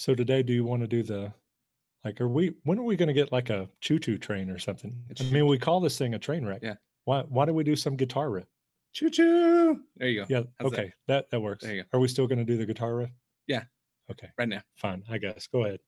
So today, do you want to do the like? Are we? When are we going to get like a choo-choo train or something? I mean, we call this thing a train wreck. Yeah. Why? Why do we do some guitar riff? Choo choo. There you go. Yeah. How's that? okay. That? that works. There you go. Are we still going to do the guitar riff? Yeah. Okay. Right now. Fine. I guess. Go ahead.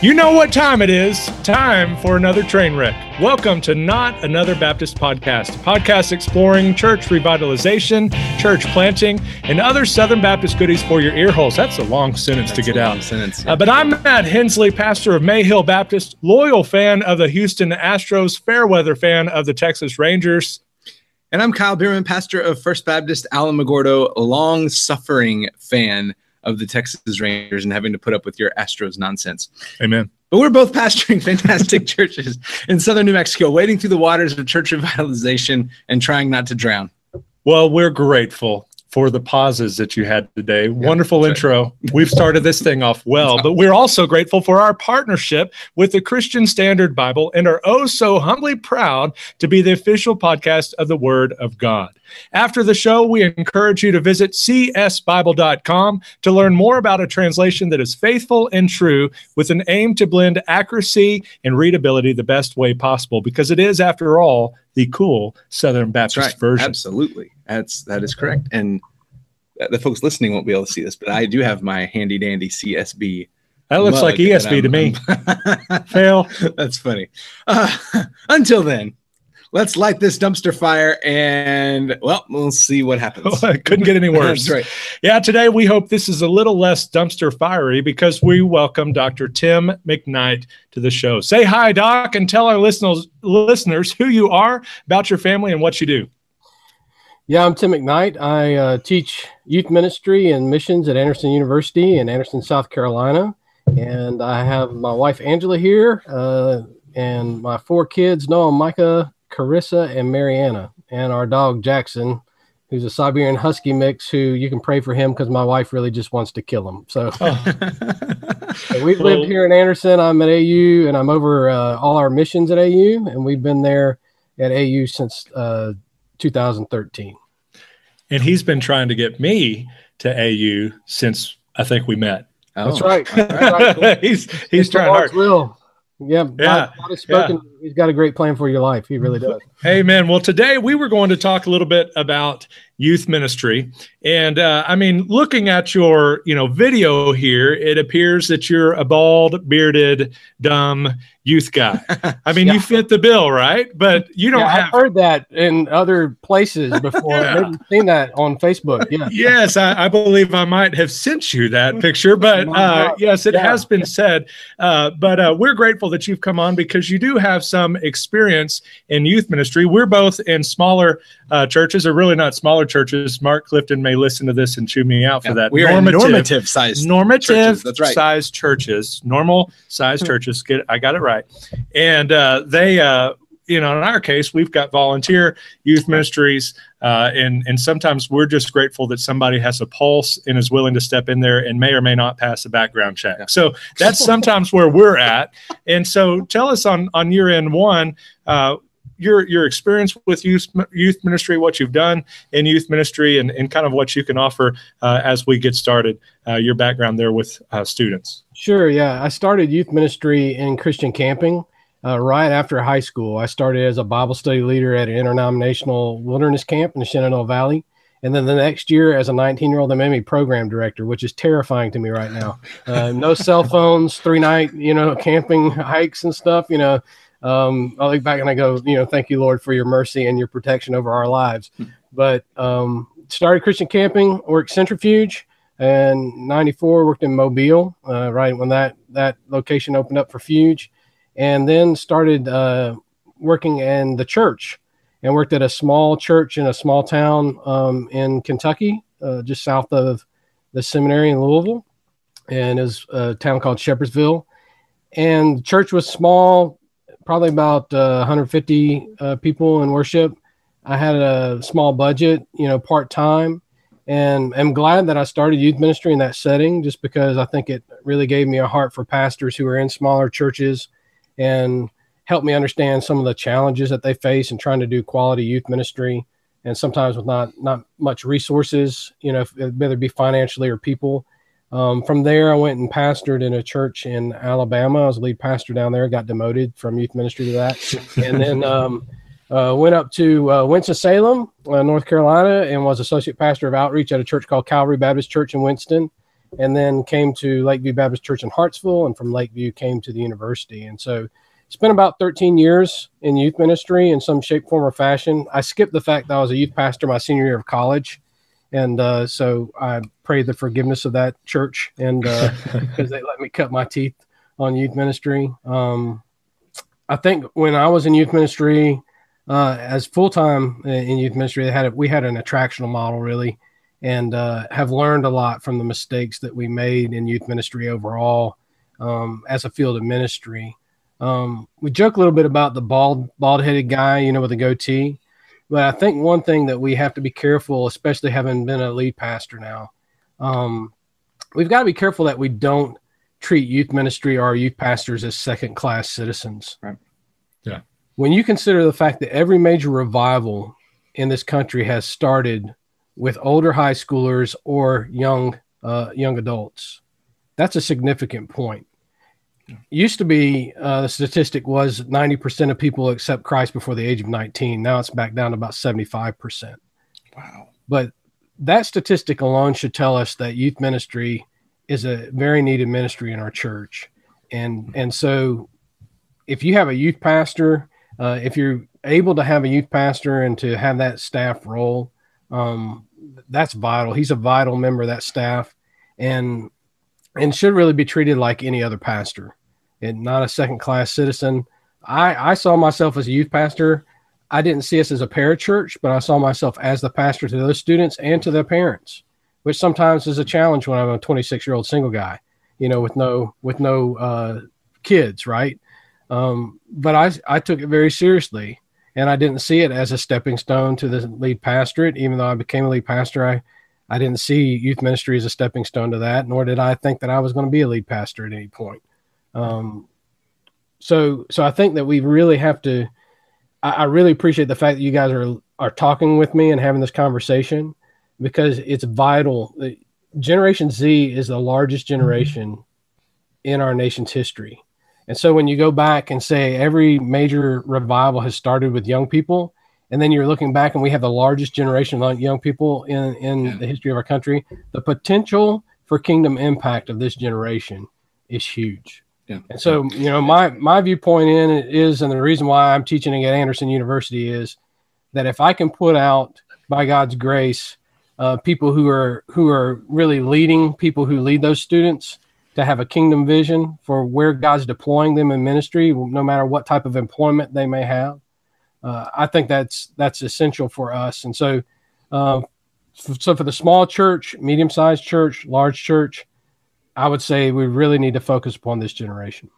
You know what time it is. Time for another train wreck. Welcome to Not Another Baptist Podcast, a podcast exploring church revitalization, church planting, and other Southern Baptist goodies for your ear holes. That's a long sentence That's to get out. Sentence. Uh, but I'm Matt Hensley, pastor of Mayhill Baptist, loyal fan of the Houston Astros, fair weather fan of the Texas Rangers. And I'm Kyle Bierman, pastor of First Baptist Alamogordo, a long suffering fan of the Texas Rangers and having to put up with your Astros nonsense. Amen. But we're both pastoring fantastic churches in southern New Mexico, wading through the waters of church revitalization and trying not to drown. Well, we're grateful for the pauses that you had today. Wonderful that's intro. We've started this thing off well, but we're also grateful for our partnership with the Christian Standard Bible and are oh so humbly proud to be the official podcast of the Word of God. After the show, we encourage you to visit csbible.com to learn more about a translation that is faithful and true with an aim to blend accuracy and readability the best way possible because it is, after all, the cool Southern Baptist right. version. Absolutely. That's that is correct. And the folks listening won't be able to see this, but I do have my handy dandy CSB. That looks like ESV to me. Fail. That's funny. Uh, until then, let's light this dumpster fire and, well, we'll see what happens. Couldn't get any worse. That's right. Yeah, today we hope this is a little less dumpster fiery because we welcome Dr. Tim McKnight to the show. Say hi, Doc, and tell our listeners listeners who you are, about your family, and what you do. Yeah, I'm Tim McKnight. I uh, teach youth ministry and missions at Anderson University in Anderson, South Carolina. And I have my wife Angela here uh, and my four kids Noah, Micah, Carissa, and Mariana, and our dog Jackson, who's a Siberian Husky mix who you can pray for him because my wife really just wants to kill him. So, so we've Well- lived here in Anderson. I'm at AU and I'm over uh, all our missions at AU, and we've been there at AU since uh, 2013. And he's been trying to get me to AU since I think we met. That's Oh, right. all right, cool. he's he's Mr. trying hard. Will. Yeah, Yeah, God, has spoken. He's got a great plan for your life. He really does. Amen. Well, today we were going to talk a little bit about youth ministry, and uh, I mean, looking at your you know video here, it appears that you're a bald, bearded, dumb youth guy. I mean, Yeah. you fit the bill, right? But you don't Yeah, I've heard that in other places before. Yeah. Maybe seen that on Facebook. Yeah. Yes, I, I believe I might have sent you that picture, but uh, yes, it has been said. Uh, but uh, we're grateful that you've come on because you do have some experience in youth ministry. We're both in smaller uh, churches, or really not smaller churches. Mark Clifton may listen to this and chew me out for Yeah, that. we are normative, normative size. normative churches, that's right. size churches, normal size churches. Get I got it right, and uh, they. Uh, you know, in our case, we've got volunteer youth ministries, uh, and and sometimes we're just grateful that somebody has a pulse and is willing to step in there and may or may not pass a background check. Yeah. So that's sometimes where we're at. And so, tell us on on year end one, uh, your your experience with youth youth ministry, what you've done in youth ministry, and and kind of what you can offer uh, as we get started. Uh, your background there with uh, students. Sure. Yeah. I started youth ministry in Christian camping uh, right after high school. I started as a Bible study leader at an interdenominational wilderness camp in the Shenandoah Valley. And then the next year, as a 19 year old, they made me program director, which is terrifying to me right now. Uh, no cell phones, three night, you know, camping hikes and stuff. You know, um, I look back and I go, you know, thank you, Lord, for your mercy and your protection over our lives. But um, started Christian camping, worked centrifuge, and 94 worked in Mobile, uh, right when that that location opened up for Fuge, and then started uh, working in the church and worked at a small church in a small town um, in Kentucky, uh, just south of the seminary in Louisville, and is a town called Shepherdsville. And the church was small, probably about uh, 150 uh, people in worship. I had a small budget, you know, part time, and I'm glad that I started youth ministry in that setting, just because I think it really gave me a heart for pastors who are in smaller churches and helped me understand some of the challenges that they face in trying to do quality youth ministry, and sometimes with not not much resources, you know, whether it be financially or people. Um, from there, I went and pastored in a church in Alabama. I was lead pastor down there. Got demoted from youth ministry to that, and then um, uh, went up to uh, Winston Salem, uh, North Carolina, and was associate pastor of outreach at a church called Calvary Baptist Church in Winston, and then came to Lakeview Baptist Church in Hartsville, and from Lakeview came to the university. And so, spent about 13 years in youth ministry in some shape, form, or fashion. I skipped the fact that I was a youth pastor my senior year of college and uh, so I pray the forgiveness of that church, and because uh, they let me cut my teeth on youth ministry. Um, I think when I was in youth ministry, uh, as full time in youth ministry, they had a, we had an attractional model really, and uh, have learned a lot from the mistakes that we made in youth ministry overall um, as a field of ministry. Um, we joke a little bit about the bald bald headed guy, you know, with a goatee. But I think one thing that we have to be careful, especially having been a lead pastor now, um, we've got to be careful that we don't treat youth ministry or our youth pastors as second class citizens. Right. Yeah. When you consider the fact that every major revival in this country has started with older high schoolers or young uh, young adults, that's a significant point used to be uh, the statistic was 90% of people accept Christ before the age of 19. Now it's back down to about 75%. Wow. But that statistic alone should tell us that youth ministry is a very needed ministry in our church. And and so if you have a youth pastor, uh, if you're able to have a youth pastor and to have that staff role, um, that's vital. He's a vital member of that staff and and should really be treated like any other pastor and not a second class citizen. I, I saw myself as a youth pastor. I didn't see us as a parachurch, but I saw myself as the pastor to those students and to their parents, which sometimes is a challenge when I'm a 26 year old single guy, you know, with no with no uh, kids, right? Um, but I I took it very seriously, and I didn't see it as a stepping stone to the lead pastorate. Even though I became a lead pastor, I I didn't see youth ministry as a stepping stone to that, nor did I think that I was going to be a lead pastor at any point. Um, so so I think that we really have to. I, I really appreciate the fact that you guys are are talking with me and having this conversation because it's vital. Generation Z is the largest mm-hmm. generation in our nation's history. And so when you go back and say every major revival has started with young people, and then you're looking back and we have the largest generation of young people in, in yeah. the history of our country, the potential for kingdom impact of this generation is huge. Yeah. And so, you know, my my viewpoint in it is, and the reason why I'm teaching at Anderson University is that if I can put out, by God's grace, uh, people who are who are really leading, people who lead those students to have a kingdom vision for where God's deploying them in ministry, no matter what type of employment they may have. Uh, I think that's that's essential for us. And so, uh, so for the small church, medium sized church, large church, I would say we really need to focus upon this generation.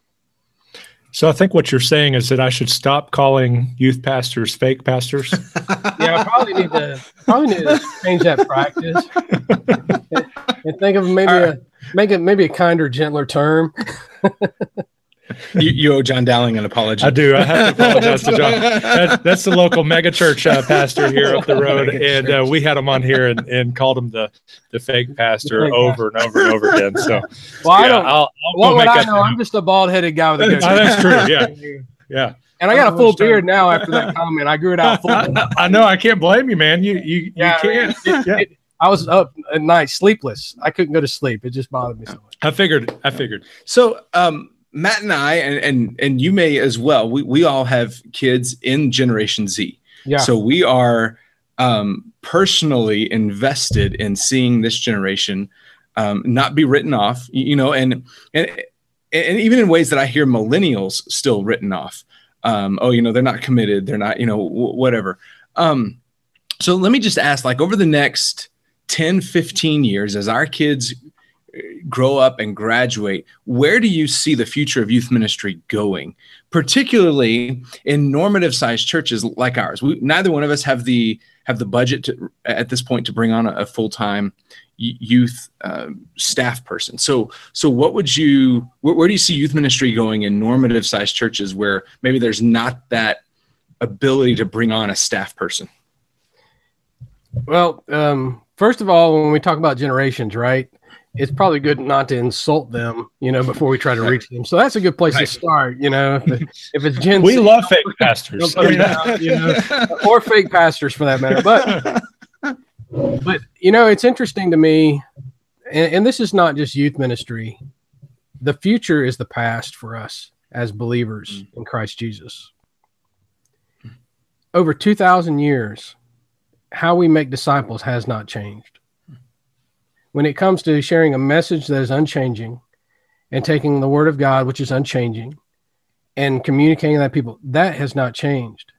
So I think what you're saying is that I should stop calling youth pastors fake pastors. yeah, I probably need to probably need to change that practice and, and think of maybe right. a make it maybe a kinder, gentler term. you, you, owe John Dowling an apology. I do. I have to apologize to John. That, that's the local megachurch uh, pastor here up the road, and uh, we had him on here and, and called him the the fake pastor the over and over and over again. So, well, yeah, I don't. I'll, I'll what would I know? I'm just a bald headed guy with a good. that's true. Yeah, yeah. And I got a full beard now after that comment. I grew it out full. I know. I can't blame you, man. You you, yeah, you can't. It, yeah. It, I was up at night, sleepless. I couldn't go to sleep. It just bothered me so much. I figured. I figured. So, um, Matt and I, and and and you may as well. We we all have kids in Generation Z. Yeah. So we are um, personally invested in seeing this generation um, not be written off. You know, and and and even in ways that I hear millennials still written off. Um, oh, you know, they're not committed. They're not. You know, w- whatever. Um, so let me just ask, like, over the next 10, 15 years, as our kids grow up and graduate, where do you see the future of youth ministry going, particularly in normative sized churches like ours? We, neither one of us have the have the budget to, at this point to bring on a, a full time youth uh, staff person. So, so what would you? Where, where do you see youth ministry going in normative sized churches where maybe there's not that ability to bring on a staff person? Well, um, first of all, when we talk about generations, right? It's probably good not to insult them, you know, before we try to reach them. So that's a good place right. to start, you know. If, if it's Gen, we love fake pastors, out, you know, or fake pastors for that matter. But but you know, it's interesting to me, and, and this is not just youth ministry. The future is the past for us as believers mm. in Christ Jesus. Over 2,000 years, how we make disciples has not changed. When it comes to sharing a message that is unchanging and taking the word of God, which is unchanging, and communicating that people, that has not changed.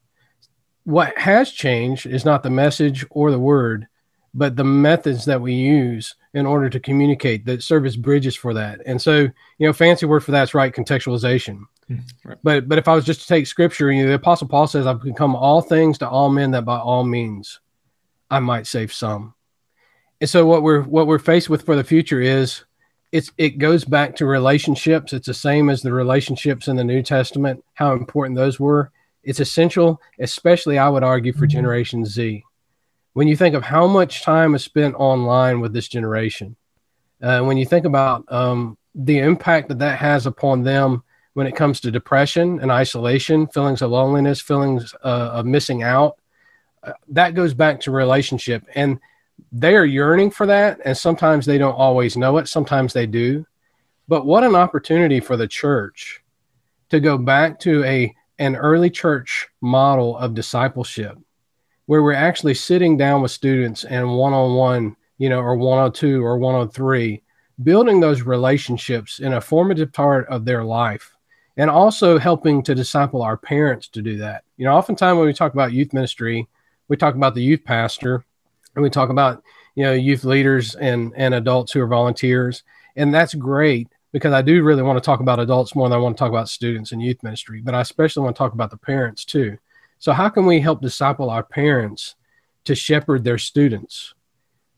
What has changed is not the message or the word, but the methods that we use in order to communicate that serve as bridges for that. And so, you know, fancy word for that's right, contextualization. Hmm, right. But but if I was just to take scripture, you know, the apostle Paul says, I've become all things to all men that by all means I might save some. And so what we're what we're faced with for the future is it's it goes back to relationships. It's the same as the relationships in the New Testament, how important those were. It's essential, especially I would argue for. Generation Z when you think of how much time is spent online with this generation, uh, when you think about um, the impact that that has upon them when it comes to depression and isolation, feelings of loneliness, feelings uh, of missing out, uh, that goes back to relationship. And they are yearning for that. And sometimes they don't always know it, sometimes they do. But what an opportunity for the church to go back to a an early church model of discipleship where we're actually sitting down with students and one on one, you know, or one on two or one on three, building those relationships in a formative part of their life and also helping to disciple our parents to do that. You know, oftentimes when we talk about youth ministry, we talk about the youth pastor and we talk about, you know, youth leaders and, and adults who are volunteers. And that's great because I do really want to talk about adults more than I want to talk about students and youth ministry, but I especially want to talk about the parents too. So, how can we help disciple our parents to shepherd their students?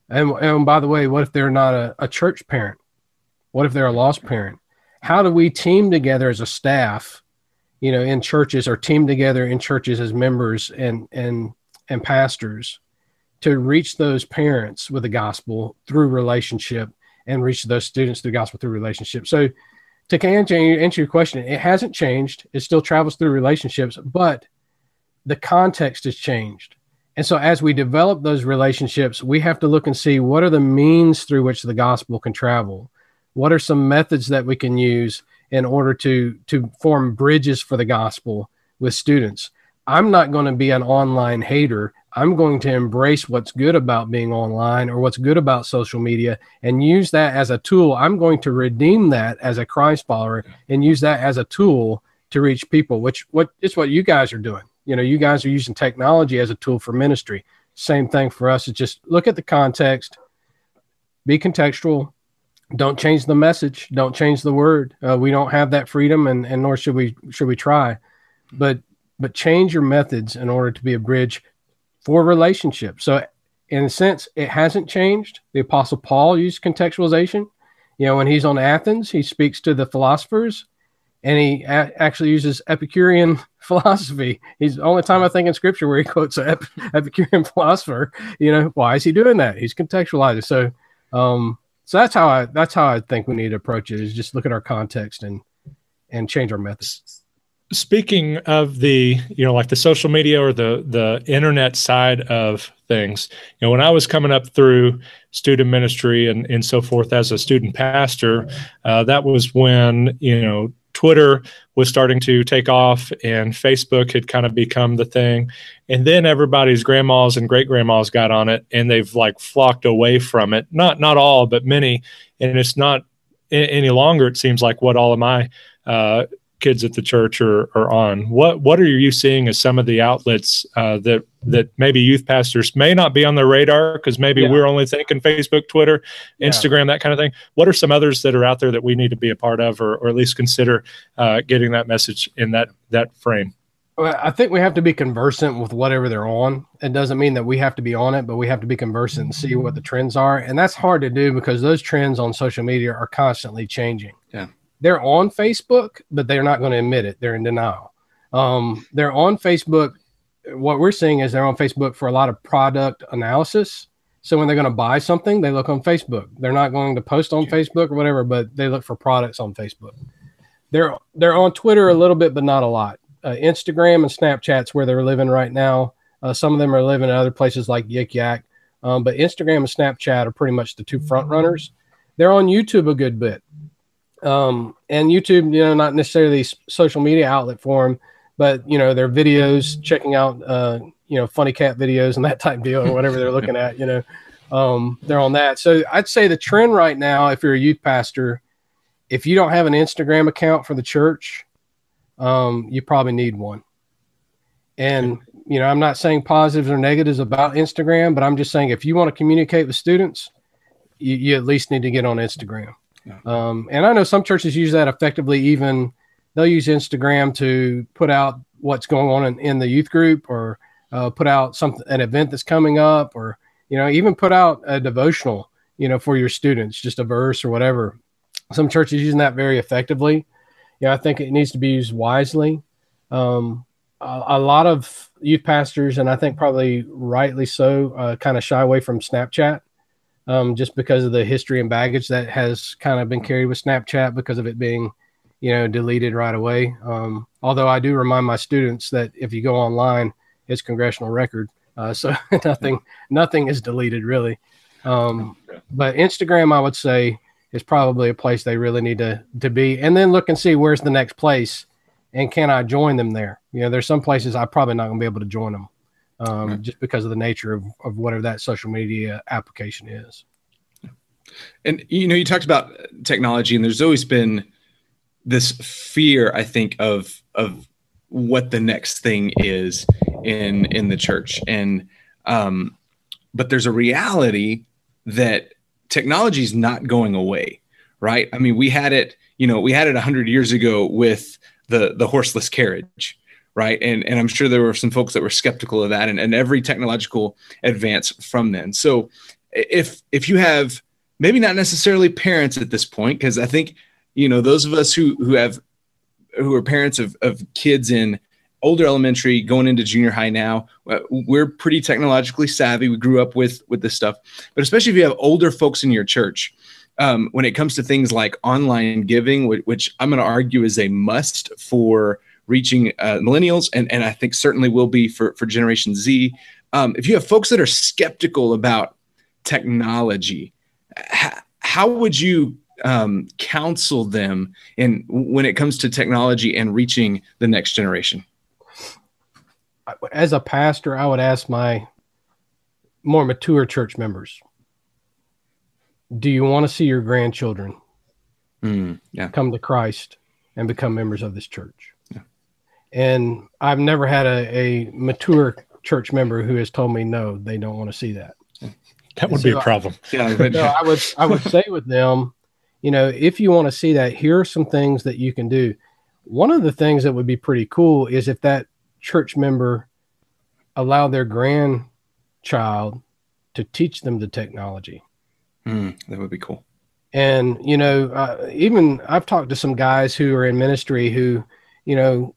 And, and by the way, what if they're not a, a church parent? What if they're a lost parent? How do we team together as a staff, you know, in churches or team together in churches as members and and and pastors to reach those parents with the gospel through relationship and reach those students through gospel through relationship. So to answer, your question, it hasn't changed. It still travels through relationships, but the context has changed. And so, as we develop those relationships, we have to look and see what are the means through which the gospel can travel. What are some methods that we can use in order to to form bridges for the gospel with students? I'm not going to be an online hater. I'm going to embrace what's good about being online or what's good about social media and use that as a tool. I'm going to redeem that as a Christ follower and use that as a tool to reach people, which what is what you guys are doing. You know you guys are using technology as a tool for ministry. Same thing for us. Is just look at the context. Be contextual. Don't change the message. Don't change the word. Uh, we don't have that freedom and, and nor should we should we try. But but change your methods in order to be a bridge for relationships so in a sense it hasn't changed the apostle paul used contextualization you know when he's on athens he speaks to the philosophers and he a- actually uses Epicurean philosophy. He's the only time I think in scripture where he quotes an Ep- Epicurean philosopher. You know, why is he doing that? He's contextualizing. So, um, so that's how I that's how I think we need to approach it. Is just look at our context and and change our methods. Speaking of the, you know, like the social media or the the internet side of things, you know, when I was coming up through student ministry and and so forth as a student pastor, uh, that was when you know Twitter was starting to take off and Facebook had kind of become the thing. And then everybody's grandmas and great grandmas got on it and they've like flocked away from it. Not not all, but many. And it's not any longer, it seems like what all of my uh, kids at the church are, are on. What what are you seeing as some of the outlets uh, that that maybe youth pastors may not be on their radar because maybe yeah. we're only thinking Facebook, Twitter, Instagram, yeah. that kind of thing. What are some others that are out there that we need to be a part of, or, or at least consider uh, getting that message in that that frame? Well, I think we have to be conversant with whatever they're on. It doesn't mean that we have to be on it, but we have to be conversant and see what the trends are. And that's hard to do because those trends on social media are constantly changing. They're on Facebook, but they're not going to admit it. They're in denial. Um, they're on Facebook. What we're seeing is they're on Facebook for a lot of product analysis. So when they're going to buy something, they look on Facebook. They're not going to post on Facebook or whatever, but they look for products on Facebook. They're they're on Twitter a little bit, but not a lot uh, Instagram and Snapchat's where they're living right now. Uh, some of them are living in other places like Yik Yak, um, but Instagram and Snapchat are pretty much the two front runners. They're on YouTube a good bit, um, and YouTube, you know, not necessarily social media outlet for them, but you know, their videos, checking out, uh, you know, funny cat videos and that type deal or whatever they're looking at, you know, um, they're on that. So I'd say the trend right now, if you're a youth pastor, if you don't have an Instagram account for the church, um, you probably need one. And you know, I'm not saying positives or negatives about Instagram, but I'm just saying if you want to communicate with students, you, you at least need to get on Instagram. Um, and I know some churches use that effectively. Even they'll use Instagram to put out what's going on in, in the youth group, or uh, put out something an event that's coming up, or you know, even put out a devotional, you know, for your students, just a verse or whatever. Some churches using that very effectively yeah, I think it needs to be used wisely. Um, a, a, lot of youth pastors, and I think probably rightly so, uh, kind of shy away from Snapchat um, just because of the history and baggage that has kind of been carried with Snapchat because of it being, you know, deleted right away. Um, although I do remind my students that if you go online, it's congressional record, uh, so nothing nothing is deleted really. Um, but Instagram, I would say, is probably a place they really need to to be. And then look and see where's the next place, and can I join them there? You know, there's some places I'm probably not going to be able to join them, um, right. just because of the nature of of whatever that social media application is. And you know, you talked about technology, and there's always been this fear, I think, of of what the next thing is in in the church, and um, but there's a reality that technology is not going away, right? I mean, we had it, you know, we had it 100 years ago with the the horseless carriage, right? And and I'm sure there were some folks that were skeptical of that and, and every technological advance from then. So if if you have maybe not necessarily parents at this point, because I think, you know, those of us who who have who are parents of, of kids in older elementary going into junior high now uh, we're pretty technologically savvy we grew up with with this stuff but especially if you have older folks in your church um, when it comes to things like online giving which, i'm going to argue is a must for reaching uh, millennials and, and i think certainly will be for, for generation z um, if you have folks that are skeptical about technology how, how would you um, counsel them in when it comes to technology and reaching the next generation as a pastor, I would ask my more mature church members, do you want to see your grandchildren mm, yeah. come to Christ and become members of this church? Yeah. And I've never had a, a mature church member who has told me no, they don't want to see that. That would so be a problem. I, yeah, but, I would I would say with them, you know, if you want to see that, here are some things that you can do. One of the things that would be pretty cool is if that church member allow their grandchild to teach them the technology. Mm, that would be cool. And you know, uh, even I've talked to some guys who are in ministry who, you know,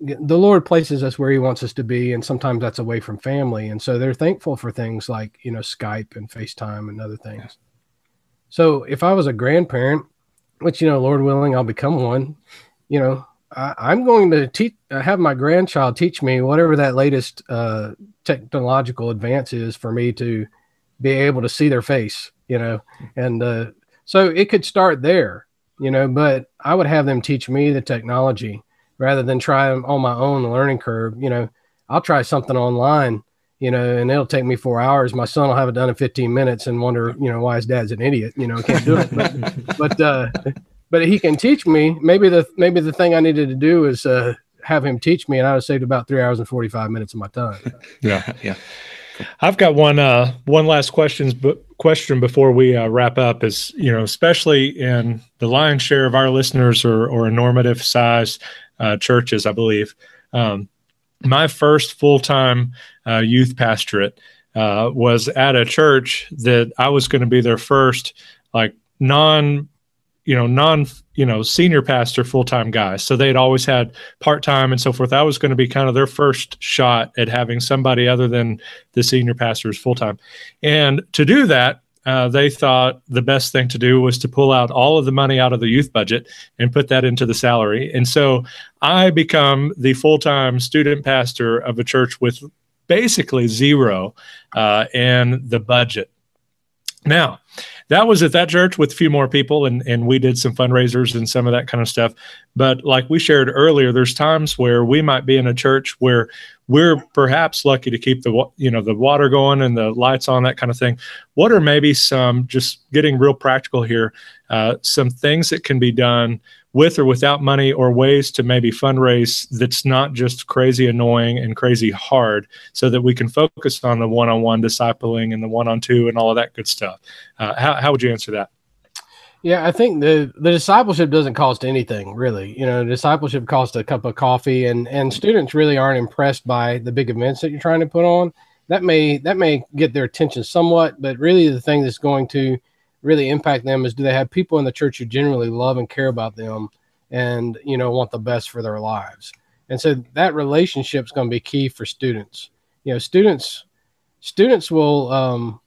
the Lord places us where He wants us to be, and sometimes that's away from family, and so they're thankful for things like you know Skype and FaceTime and other things. Yeah. So if I was a grandparent, which you know, Lord willing, I'll become one, you know, I, am going to teach, uh, have my grandchild teach me whatever that latest uh, technological advance is for me to be able to see their face, you know. And uh, so it could start there, you know. But I would have them teach me the technology rather than try on my own learning curve. You know, I'll try something online, you know, and it'll take me four hours. My son will have it done in 15 minutes and wonder, you know, why his dad's an idiot, you know, can't do it. But, but uh, but he can teach me. Maybe the maybe the thing I needed to do is uh, have him teach me, and I would saved about three hours and forty five minutes of my time. yeah, yeah. I've got one uh, one last questions but question before we uh, wrap up is you know especially in the lion's share of our listeners or or normative size uh, churches I believe. Um, my first full time uh, youth pastorate uh, was at a church that I was going to be their first like non you know non you know senior pastor full time guy. So they'd always had part time and so forth. I was going to be kind of their first shot at having somebody other than the senior pastors full time and to do that uh, they thought the best thing to do was to pull out all of the money out of the youth budget and put that into the salary. And so i become the full time student pastor of a church with basically zero uh, in the budget now that was at that church with a few more people and and we did some fundraisers and some of that kind of stuff. But like we shared earlier there's times where we might be in a church where we're perhaps lucky to keep the you know the water going and the lights on that kind of thing. What are maybe some just getting real practical here uh, some things that can be done with or without money or ways to maybe fundraise that's not just crazy annoying and crazy hard so that we can focus on the one-on-one discipling and the one-on-two and all of that good stuff uh, how, how would you answer that yeah, I think the the discipleship doesn't cost anything really. You know, discipleship costs a cup of coffee, and and students really aren't impressed by the big events that you're trying to put on. That may that may get their attention somewhat, but really the thing that's going to really impact them is do they have people in the church who generally love and care about them and you know want the best for their lives. And so that relationship is going to be key for students. You know students students will um,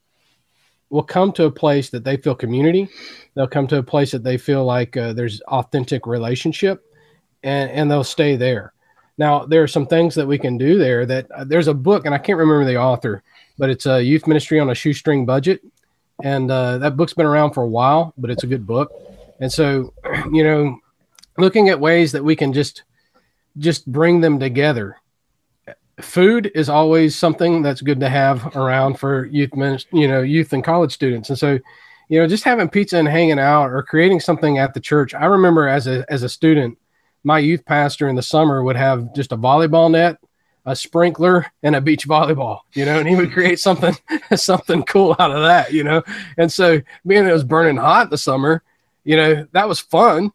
will come to a place that they feel community. They'll come to a place that they feel like uh, there's authentic relationship and and they'll stay there. Now there are some things that we can do there that uh, there's a book and i can't remember the author but it's a youth ministry on a shoestring budget and uh, that book's been around for a while, but it's a good book. And so, you know, looking at ways that we can just just bring them together. Food is always something that's good to have around for youth, you know, youth and college students. And so, you know, just having pizza and hanging out or creating something at the church. I remember as a as a student, my youth pastor in the summer would have just a volleyball net a sprinkler and a beach volleyball, you know, and he would create something something cool out of that, you know. And so being it was burning hot the summer, you know, that was fun.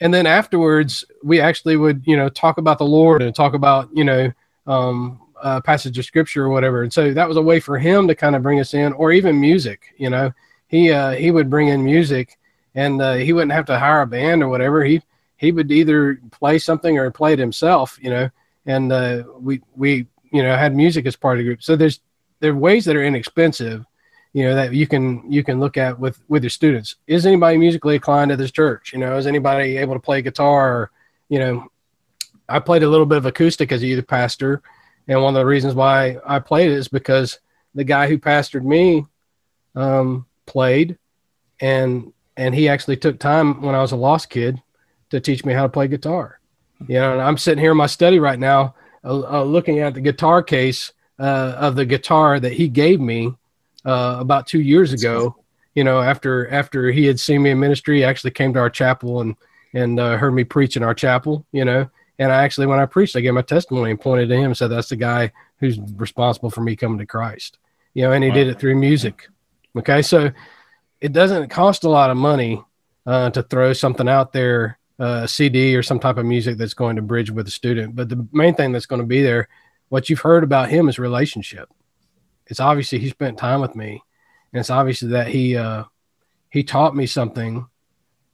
And then afterwards, we actually would, you know, talk about the Lord and talk about, you know, um, a passage of scripture or whatever. And so that was a way for him to kind of bring us in, or even music. You know, he uh, he would bring in music, and uh, he wouldn't have to hire a band or whatever. He he would either play something or play it himself. You know, and uh, we we you know had music as part of the group. So there's there are ways that are inexpensive, you know, that you can you can look at with with your students. Is anybody musically inclined at this church? You know, is anybody able to play guitar? Or, you know, I played a little bit of acoustic as a youth pastor, and one of the reasons why I played it is because the guy who pastored me um, played, and and he actually took time when I was a lost kid to teach me how to play guitar. You know, and I'm sitting here in my study right now, uh, uh, looking at the guitar case uh, of the guitar that he gave me uh, about two years ago. You know, after after he had seen me in ministry, he actually came to our chapel and and uh, heard me preach in our chapel. You know, and I actually, when I preached, I gave my testimony and pointed to him and said, "That's the guy who's responsible for me coming to Christ." You know, and he wow. did it through music. Okay, so it doesn't cost a lot of money uh, to throw something out there a CD or some type of music that's going to bridge with a student. But the main thing that's going to be there, what you've heard about him is relationship. It's obviously he spent time with me, and it's obviously that he uh, he taught me something,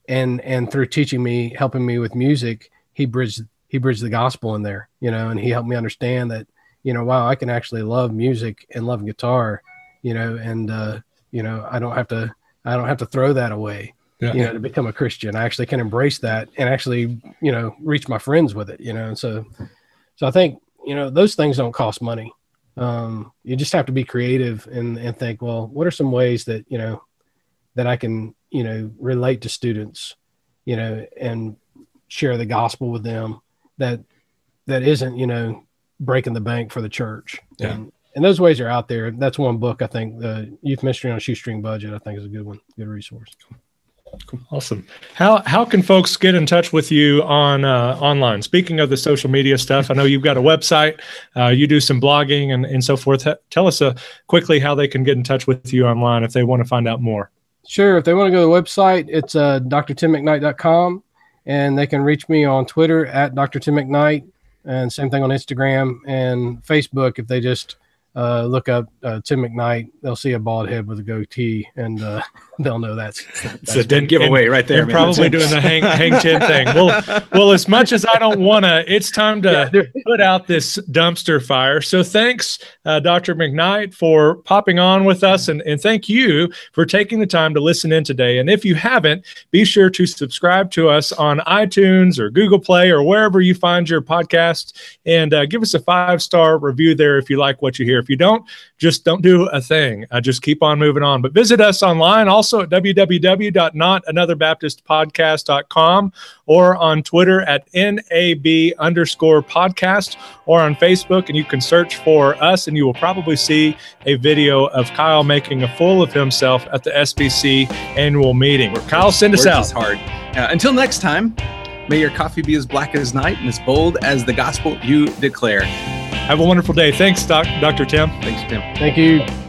and and through teaching me, helping me with music, he bridged he bridged the gospel in there, you know, and he helped me understand that you know, wow, I can actually love music and love guitar, you know, and uh, you know, I don't have to I don't have to throw that away yeah. you know, to become a Christian. I actually can embrace that and actually, you know, reach my friends with it, you know. And so, so I think, you know, those things don't cost money. Um, you just have to be creative and, and think, well, what are some ways that, you know, that I can, you know, relate to students, you know, and share the gospel with them that, that isn't, you know, breaking the bank for the church. Yeah. And, and those ways are out there. That's one book I think the Youth Ministry on a Shoestring Budget. I think is a good one, good resource. Awesome. How how can folks get in touch with you on uh, online? Speaking of the social media stuff, I know you've got a website. Uh, you do some blogging and, and so forth. Tell us uh, quickly how they can get in touch with you online if they want to find out more. Sure. If they want to go to the website, it's uh, drtimmcknight.com, and they can reach me on Twitter at Dr. Tim McKnight. and same thing on Instagram and Facebook. If they just uh, look up uh, Tim McKnight, they'll see a bald head with a goatee, and uh, they'll know that's, that's a dead giveaway right there. Man. Probably doing the hang hang chin thing. Well, well, as much as I don't want to, it's time to yeah, put out this dumpster fire. So thanks, uh, Dr. McKnight, for popping on with us, and and thank you for taking the time to listen in today. And if you haven't, be sure to subscribe to us on iTunes or Google Play or wherever you find your podcast, and uh, give us a five star review there if you like what you hear. If you don't, just don't do a thing. Uh, just keep on moving on. But visit us online also at www.notanotherBaptistPodcast.com or on Twitter at NAB underscore podcast or on Facebook. And you can search for us and you will probably see a video of Kyle making a fool of himself at the SBC annual meeting. Kyle, send us out. hard. Uh, until next time, may your coffee be as black as night and as bold as the gospel you declare. Have a wonderful day. Thanks, Doc, Dr. Tim. Thanks, Tim. Thank you.